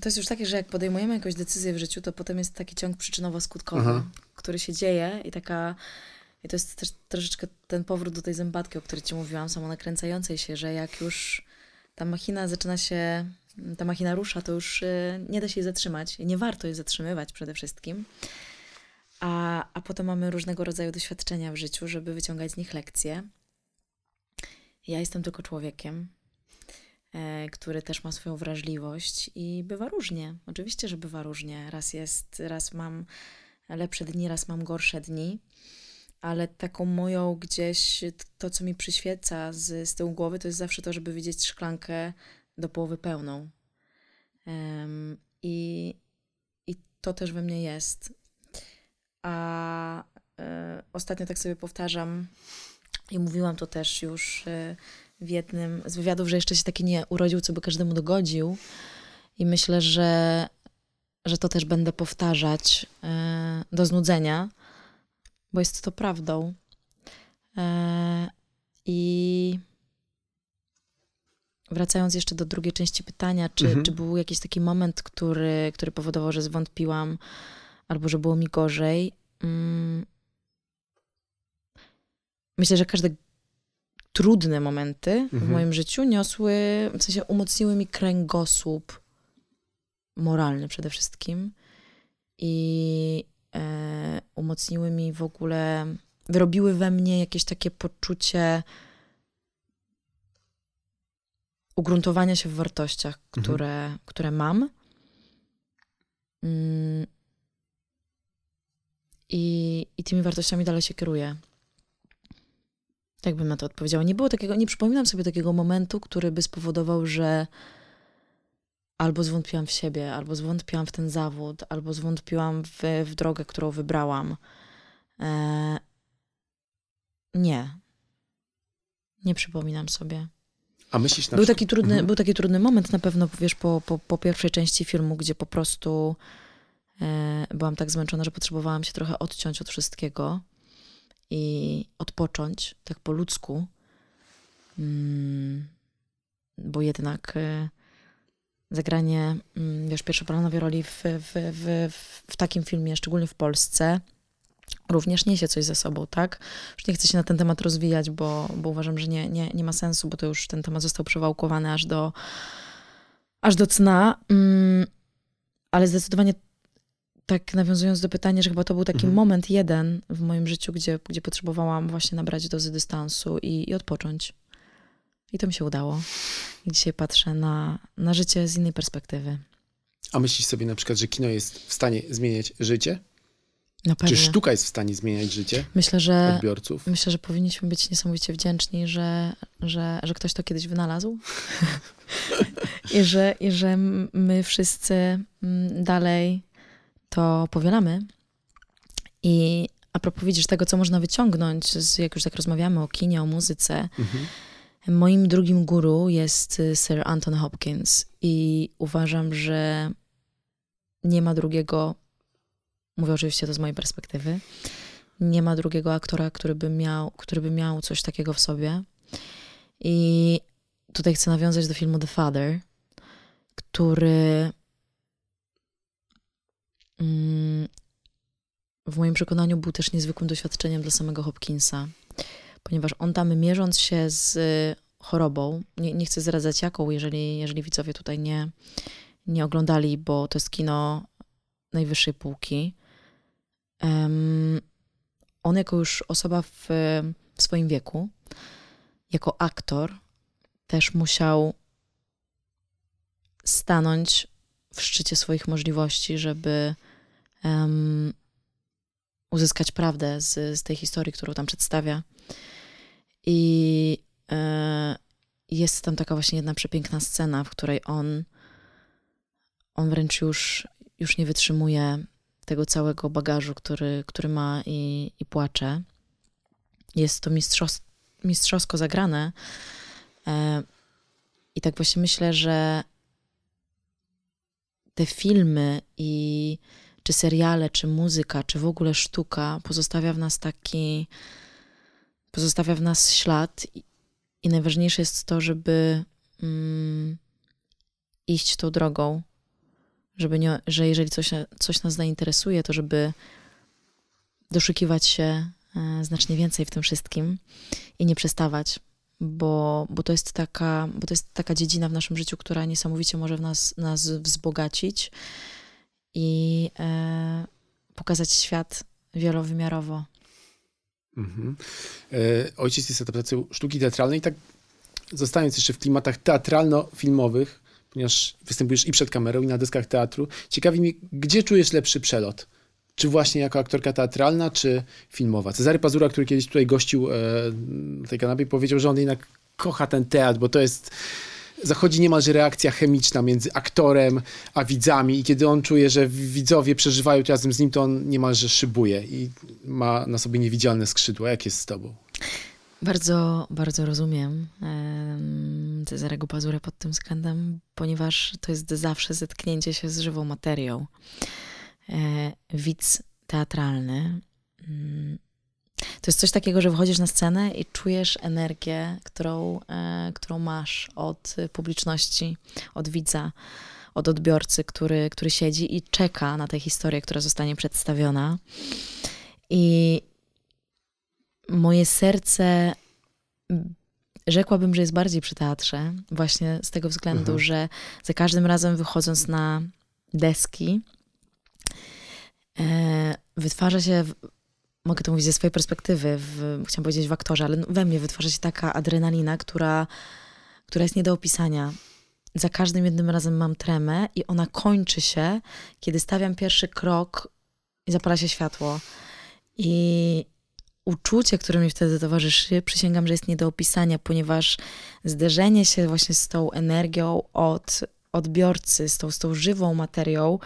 Speaker 2: To jest już takie, że jak podejmujemy jakąś decyzję w życiu, to potem jest taki ciąg przyczynowo-skutkowy,
Speaker 1: Aha.
Speaker 2: który się dzieje i taka. I to jest też troszeczkę ten powrót do tej zębatki, o której ci mówiłam, samonakręcającej się, że jak już ta machina zaczyna się, ta machina rusza, to już y, nie da się jej zatrzymać. Nie warto jej zatrzymywać przede wszystkim. A, a potem mamy różnego rodzaju doświadczenia w życiu, żeby wyciągać z nich lekcje. Ja jestem tylko człowiekiem, e, który też ma swoją wrażliwość i bywa różnie. Oczywiście, że bywa różnie. Raz jest, raz mam lepsze dni, raz mam gorsze dni, ale taką moją gdzieś, to co mi przyświeca z, z tyłu głowy, to jest zawsze to, żeby widzieć szklankę do połowy pełną. Em, i, I to też we mnie jest. A e, ostatnio tak sobie powtarzam i mówiłam to też już e, w jednym z wywiadów, że jeszcze się taki nie urodził, co by każdemu dogodził. I myślę, że, że to też będę powtarzać e, do znudzenia, bo jest to prawdą. I wracając jeszcze do drugiej części pytania, czy,
Speaker 1: Mhm.
Speaker 2: czy był jakiś taki moment, który, który powodował, że zwątpiłam, albo że było mi gorzej? Mm. Myślę, że każde trudne momenty w
Speaker 1: Mhm.
Speaker 2: moim życiu niosły, w sensie umocniły mi kręgosłup moralny przede wszystkim i e, umocniły mi w ogóle, wyrobiły we mnie jakieś takie poczucie ugruntowania się w wartościach,
Speaker 1: Mhm.
Speaker 2: które, które mam. Mm. I, I tymi wartościami dalej się kieruję. Tak bym na to odpowiedziała. Nie było takiego, nie przypominam sobie takiego momentu, który by spowodował, że albo zwątpiłam w siebie, albo zwątpiłam w ten zawód, albo zwątpiłam w, w drogę, którą wybrałam. E, nie. Nie przypominam sobie.
Speaker 1: A myślisz na
Speaker 2: Był taki, trudny,
Speaker 1: Mhm.
Speaker 2: był taki trudny moment na pewno, wiesz, po, po, po pierwszej części filmu, gdzie po prostu byłam tak zmęczona, że potrzebowałam się trochę odciąć od wszystkiego i odpocząć, tak po ludzku. Mm, bo jednak e, zagranie, mm, wiesz, pierwszoplanowej roli w, w, w, w, w takim filmie, szczególnie w Polsce, również niesie coś ze sobą, tak? Już nie chcę się na ten temat rozwijać, bo, bo uważam, że nie, nie, nie ma sensu, bo to już ten temat został przewałkowany aż do, aż do cna. Mm, ale zdecydowanie tak nawiązując do pytania, że chyba to był taki
Speaker 1: Mhm.
Speaker 2: moment jeden w moim życiu, gdzie, gdzie potrzebowałam właśnie nabrać dozy dystansu i, i odpocząć. I to mi się udało. I dzisiaj patrzę na, na życie z innej perspektywy.
Speaker 1: A myślisz sobie na przykład, że kino jest w stanie zmieniać życie?
Speaker 2: Pewno.
Speaker 1: Czy sztuka jest w stanie zmieniać życie
Speaker 2: Myślę, że
Speaker 1: odbiorców?
Speaker 2: Myślę, że powinniśmy być niesamowicie wdzięczni, że, że, że ktoś to kiedyś wynalazł I, że, i że my wszyscy dalej to powielamy. I a propos widzisz tego, co można wyciągnąć, z, jak już tak rozmawiamy o kinie, o muzyce,
Speaker 1: Mhm.
Speaker 2: Moim drugim guru jest y, Sir Anton Hopkins i uważam, że nie ma drugiego, mówię oczywiście to z mojej perspektywy, nie ma drugiego aktora, który by miał, który by miał coś takiego w sobie. I tutaj chcę nawiązać do filmu The Father, który w moim przekonaniu był też niezwykłym doświadczeniem dla samego Hopkinsa, ponieważ on tam mierząc się z chorobą, nie, nie chcę zdradzać jaką, jeżeli, jeżeli widzowie tutaj nie, nie oglądali, bo to jest kino najwyższej półki. Um, on jako już osoba w, w swoim wieku, jako aktor, też musiał stanąć w szczycie swoich możliwości, żeby um, uzyskać prawdę z, z tej historii, którą tam przedstawia. I e, jest tam taka właśnie jedna przepiękna scena, w której on, on wręcz już, już nie wytrzymuje tego całego bagażu, który, który ma i, i płacze. Jest to mistrzos, mistrzowsko zagrane. E, I tak właśnie myślę, że te filmy i czy seriale, czy muzyka, czy w ogóle sztuka pozostawia w nas taki, pozostawia w nas ślad i, najważniejsze jest to, żeby mm, iść tą drogą, żeby nie, że jeżeli coś, coś nas zainteresuje, to żeby doszukiwać się e, znacznie więcej w tym wszystkim i nie przestawać, bo, bo, to jest taka, bo to jest taka dziedzina w naszym życiu, która niesamowicie może w nas, nas wzbogacić i e, pokazać świat wielowymiarowo.
Speaker 1: Mhm. E, ojciec jest adaptacją sztuki teatralnej, tak zostając jeszcze w klimatach teatralno-filmowych, ponieważ występujesz i przed kamerą, i na deskach teatru. Ciekawi mnie, gdzie czujesz lepszy przelot? Czy właśnie jako aktorka teatralna, czy filmowa? Cezary Pazura, który kiedyś tutaj gościł e, na tej kanapie, powiedział, że on jednak kocha ten teatr, bo to jest zachodzi niemalże reakcja chemiczna między aktorem a widzami i kiedy on czuje, że widzowie przeżywają to razem z nim, to on niemalże szybuje i ma na sobie niewidzialne skrzydła. Jak jest z tobą?
Speaker 2: Bardzo, bardzo rozumiem Cezarego Pazurę pod tym względem, ponieważ to jest zawsze zetknięcie się z żywą materią. E, widz teatralny mm, to jest coś takiego, że wychodzisz na scenę i czujesz energię, którą, e, którą masz od publiczności, od widza, od odbiorcy, który, który siedzi i czeka na tę historię, która zostanie przedstawiona. I moje serce rzekłabym, że jest bardziej przy teatrze, właśnie z tego względu, mhm. że za każdym razem wychodząc na deski, e, wytwarza się, mogę to mówić ze swojej perspektywy, w, chciałam powiedzieć w aktorze, ale we mnie wytwarza się taka adrenalina, która, która jest nie do opisania. Za każdym jednym razem mam tremę i ona kończy się, kiedy stawiam pierwszy krok i zapala się światło. I, uczucie, które mi wtedy towarzyszy, przysięgam, że jest nie do opisania, ponieważ zderzenie się właśnie z tą energią od odbiorcy, z tą, z tą żywą materią,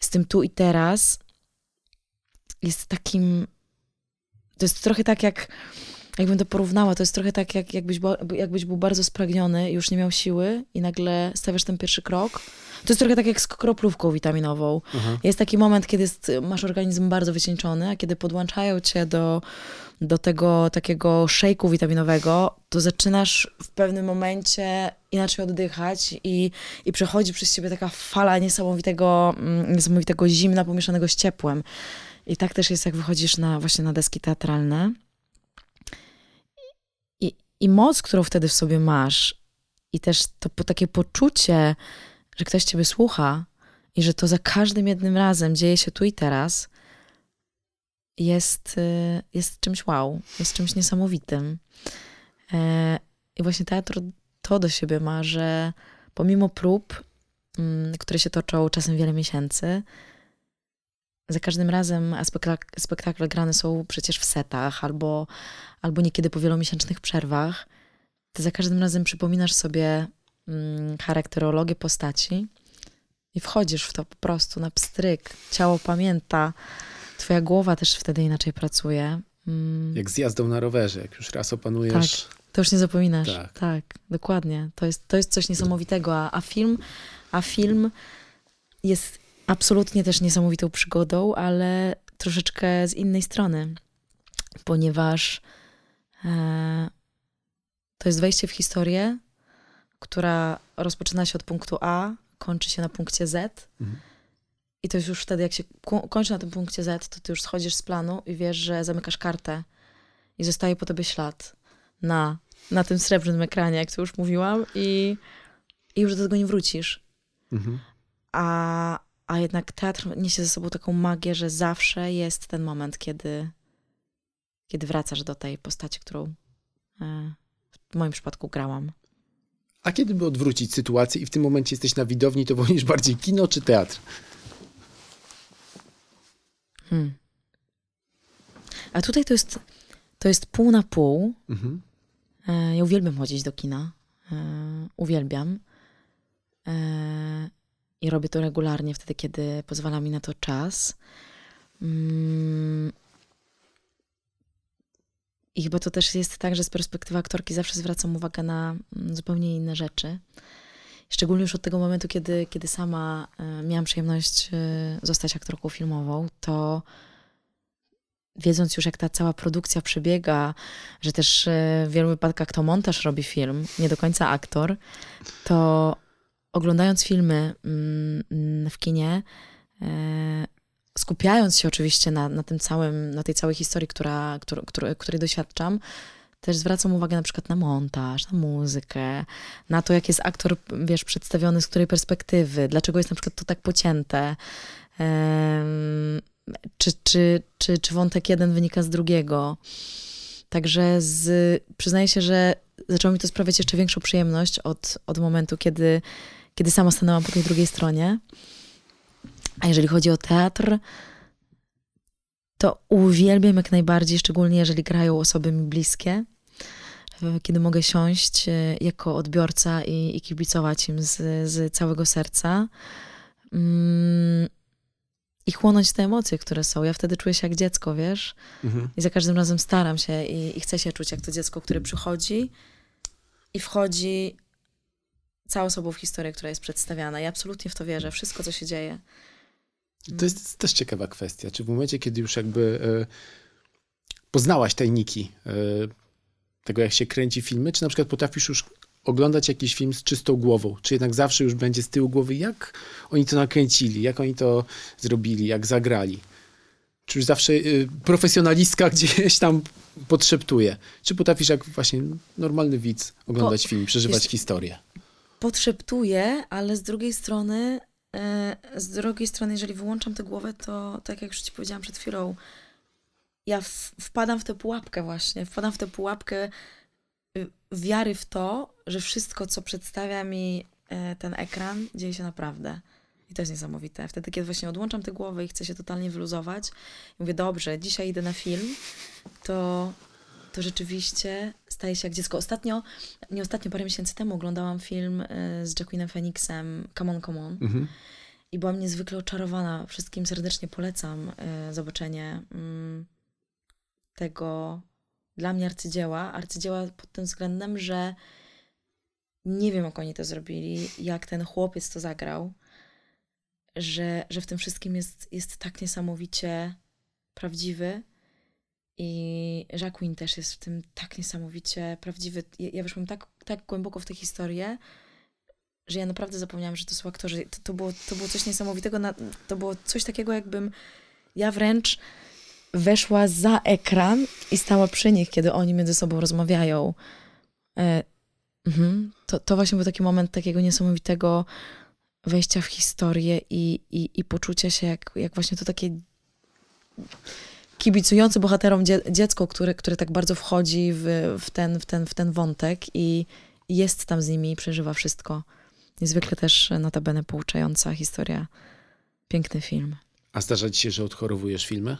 Speaker 2: z tym tu i teraz, jest takim. To jest trochę tak jak. Jakbym to porównała, to jest trochę tak, jak, jakbyś, jakbyś był bardzo spragniony, już nie miał siły i nagle stawiasz ten pierwszy krok to jest trochę tak jak z kroplówką witaminową. Mhm. Jest taki moment, kiedy jest, masz organizm bardzo wycieńczony, a kiedy podłączają cię do, do tego takiego szejku witaminowego, to zaczynasz w pewnym momencie inaczej oddychać i, i przechodzi przez ciebie taka fala niesamowitego, mm, niesamowitego zimna pomieszanego z ciepłem. I tak też jest, jak wychodzisz na, właśnie na deski teatralne. I, I moc, którą wtedy w sobie masz, i też to takie poczucie, że ktoś ciebie słucha i że to za każdym jednym razem dzieje się tu i teraz, jest, y, jest czymś wow, jest czymś niesamowitym. E, I właśnie teatr to do siebie ma, że pomimo prób, mm, które się toczą czasem wiele miesięcy, za każdym razem spektakle grane są przecież w setach albo, albo niekiedy po wielomiesięcznych przerwach. Ty za każdym razem przypominasz sobie mm, charakterologię postaci i wchodzisz w to po prostu na pstryk. Ciało pamięta, twoja głowa też wtedy inaczej pracuje.
Speaker 1: Mm. Jak z jazdą na rowerze, jak już raz opanujesz.
Speaker 2: Tak, To już nie zapominasz.
Speaker 1: Tak.
Speaker 2: Tak, dokładnie. To jest, to jest coś niesamowitego, a, a film, a film jest absolutnie też niesamowitą przygodą, ale troszeczkę z innej strony, ponieważ e, to jest wejście w historię, która rozpoczyna się od punktu A, kończy się na punkcie Z.
Speaker 1: Mhm.
Speaker 2: I to jest już wtedy, jak się ko- kończy na tym punkcie Z, to ty już schodzisz z planu i wiesz, że zamykasz kartę i zostaje po tobie ślad na, na tym srebrnym ekranie, jak to już mówiłam, i, i już do tego nie wrócisz.
Speaker 1: Mhm.
Speaker 2: A, a jednak teatr niesie ze sobą taką magię, że zawsze jest ten moment, kiedy, kiedy wracasz do tej postaci, którą e, w moim przypadku grałam.
Speaker 1: A kiedy by odwrócić sytuację i w tym momencie jesteś na widowni, to wolisz bardziej kino czy teatr?
Speaker 2: Hmm. A tutaj to jest, to jest pół na pół.
Speaker 1: Mhm.
Speaker 2: E, Ja uwielbiam chodzić do kina. E, Uwielbiam. I robię to regularnie wtedy, kiedy pozwala mi na to czas. Mm. I chyba to też jest tak, że z perspektywy aktorki zawsze zwracam uwagę na mm, zupełnie inne rzeczy. Szczególnie już od tego momentu, kiedy, kiedy sama e, miałam przyjemność e, zostać aktorką filmową, to wiedząc już, jak ta cała produkcja przebiega, że też e, w wielu wypadkach to montaż robi film, nie do końca aktor, to oglądając filmy mm, mm, w kinie, e, skupiając się oczywiście na, na tym całym, na tej całej historii, która, któr, któr, której doświadczam, też zwracam uwagę na przykład na montaż, na muzykę, na to, jak jest aktor, wiesz, przedstawiony, z której perspektywy, dlaczego jest na przykład to tak pocięte. Czy, czy, czy, czy wątek jeden wynika z drugiego. Także z, przyznaję się, że zaczęło mi to sprawiać jeszcze większą przyjemność od, od momentu, kiedy, kiedy sama stanęłam po tej drugiej stronie. A jeżeli chodzi o teatr, to uwielbiam jak najbardziej, szczególnie jeżeli grają osoby mi bliskie, e, kiedy mogę siąść e, jako odbiorca i, i kibicować im z, z całego serca. Mm, i chłonąć te emocje, które są. Ja wtedy czuję się jak dziecko, wiesz?
Speaker 1: Mhm.
Speaker 2: I za każdym razem staram się i, i chcę się czuć jak to dziecko, które przychodzi i wchodzi całą sobą w historię, która jest przedstawiana. I absolutnie w to wierzę. Wszystko, co się dzieje.
Speaker 1: To jest też ciekawa kwestia. Czy w momencie, kiedy już jakby e, poznałaś tajniki e, tego, jak się kręci filmy, czy na przykład potrafisz już oglądać jakiś film z czystą głową? Czy jednak zawsze już będzie z tyłu głowy, jak oni to nakręcili, jak oni to zrobili, jak zagrali? Czy już zawsze y, profesjonalistka gdzieś tam podszeptuje? Czy potrafisz jak właśnie normalny widz oglądać film, przeżywać historię?
Speaker 2: Podszeptuję, ale z drugiej strony, e, z drugiej strony, jeżeli wyłączam tę głowę, to tak jak już ci powiedziałam przed chwilą, ja wpadam w tę pułapkę właśnie, wpadam w tę pułapkę y, wiary w to, że wszystko, co przedstawia mi e, ten ekran, dzieje się naprawdę. I to jest niesamowite. Wtedy, kiedy właśnie odłączam tę głowę i chcę się totalnie wyluzować, mówię, dobrze, dzisiaj idę na film, to, to rzeczywiście staje się jak dziecko. Ostatnio, nie ostatnio, parę miesięcy temu oglądałam film e, z Jacquinem Phoenixem, Come on, come on.
Speaker 1: Mhm.
Speaker 2: I byłam niezwykle oczarowana. Wszystkim serdecznie polecam e, zobaczenie mm, tego dla mnie arcydzieła. Arcydzieła pod tym względem, że nie wiem, jak oni to zrobili, jak ten chłopiec to zagrał, że, że w tym wszystkim jest, jest tak niesamowicie prawdziwy. I Jacqueline też jest w tym tak niesamowicie prawdziwy. Ja, ja weszłam tak, tak głęboko w tę historię, że ja naprawdę zapomniałam, że to są aktorzy. To, to, było, to było coś niesamowitego. Na, to było coś takiego, jakbym ja wręcz weszła za ekran i stała przy nich, kiedy oni między sobą rozmawiają. E, mhm. to, to właśnie był taki moment takiego niesamowitego wejścia w historię i, i, i poczucia się jak, jak właśnie to takie kibicujące bohaterom dzie, dziecko, które, które tak bardzo wchodzi w, w, ten, w, ten, w ten wątek i jest tam z nimi i przeżywa wszystko. Niezwykle też notabene pouczająca historia. Piękny film.
Speaker 1: A zdarza ci się, że odchorowujesz filmy?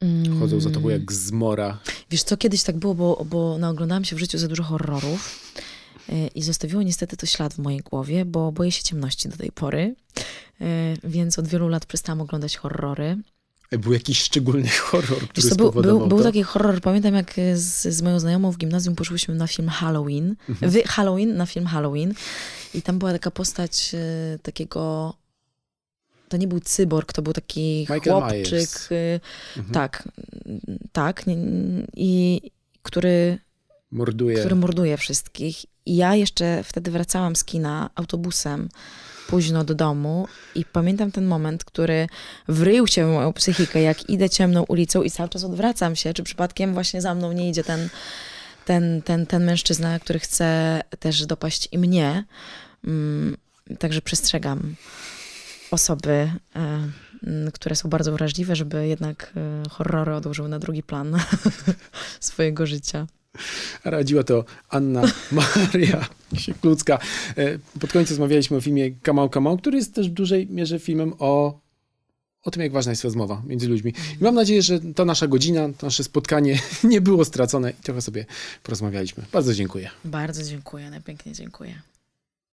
Speaker 2: Mm.
Speaker 1: Chodzą za tobą jak zmora.
Speaker 2: Wiesz co, kiedyś tak było, bo, bo naoglądałam się w życiu za dużo horrorów y, i zostawiło niestety to ślad w mojej głowie, bo boję się ciemności do tej pory, więc od wielu lat przestałam oglądać horrory.
Speaker 1: Był jakiś szczególny horror, który
Speaker 2: co, był, był, był
Speaker 1: to?
Speaker 2: taki horror, pamiętam jak z, z moją znajomą w gimnazjum poszłyśmy na film Halloween,
Speaker 1: Mhm.
Speaker 2: w Halloween, na film Halloween i tam była taka postać e, takiego, to nie był cyborg, to był taki
Speaker 1: Michael
Speaker 2: chłopczyk, e,
Speaker 1: Mhm.
Speaker 2: tak, tak, i który,
Speaker 1: Morduje.
Speaker 2: który morduje wszystkich. I ja jeszcze wtedy wracałam z kina autobusem późno do domu i pamiętam ten moment, który wrył się w moją psychikę, jak idę ciemną ulicą i cały czas odwracam się, czy przypadkiem właśnie za mną nie idzie ten, ten, ten, ten mężczyzna, który chce też dopaść i mnie. Mm, Także przestrzegam osoby, e, które są bardzo wrażliwe, żeby jednak e, horrory odłożyły na drugi plan swojego życia.
Speaker 1: Radziła to Anna Maria Sieklucka. E, Pod koniec rozmawialiśmy o filmie Kamał Kamał, który jest też w dużej mierze filmem o, o tym, jak ważna jest rozmowa między ludźmi. I mam nadzieję, że ta nasza godzina, to nasze spotkanie nie było stracone i trochę sobie porozmawialiśmy. Bardzo dziękuję.
Speaker 2: Bardzo dziękuję, najpiękniej dziękuję.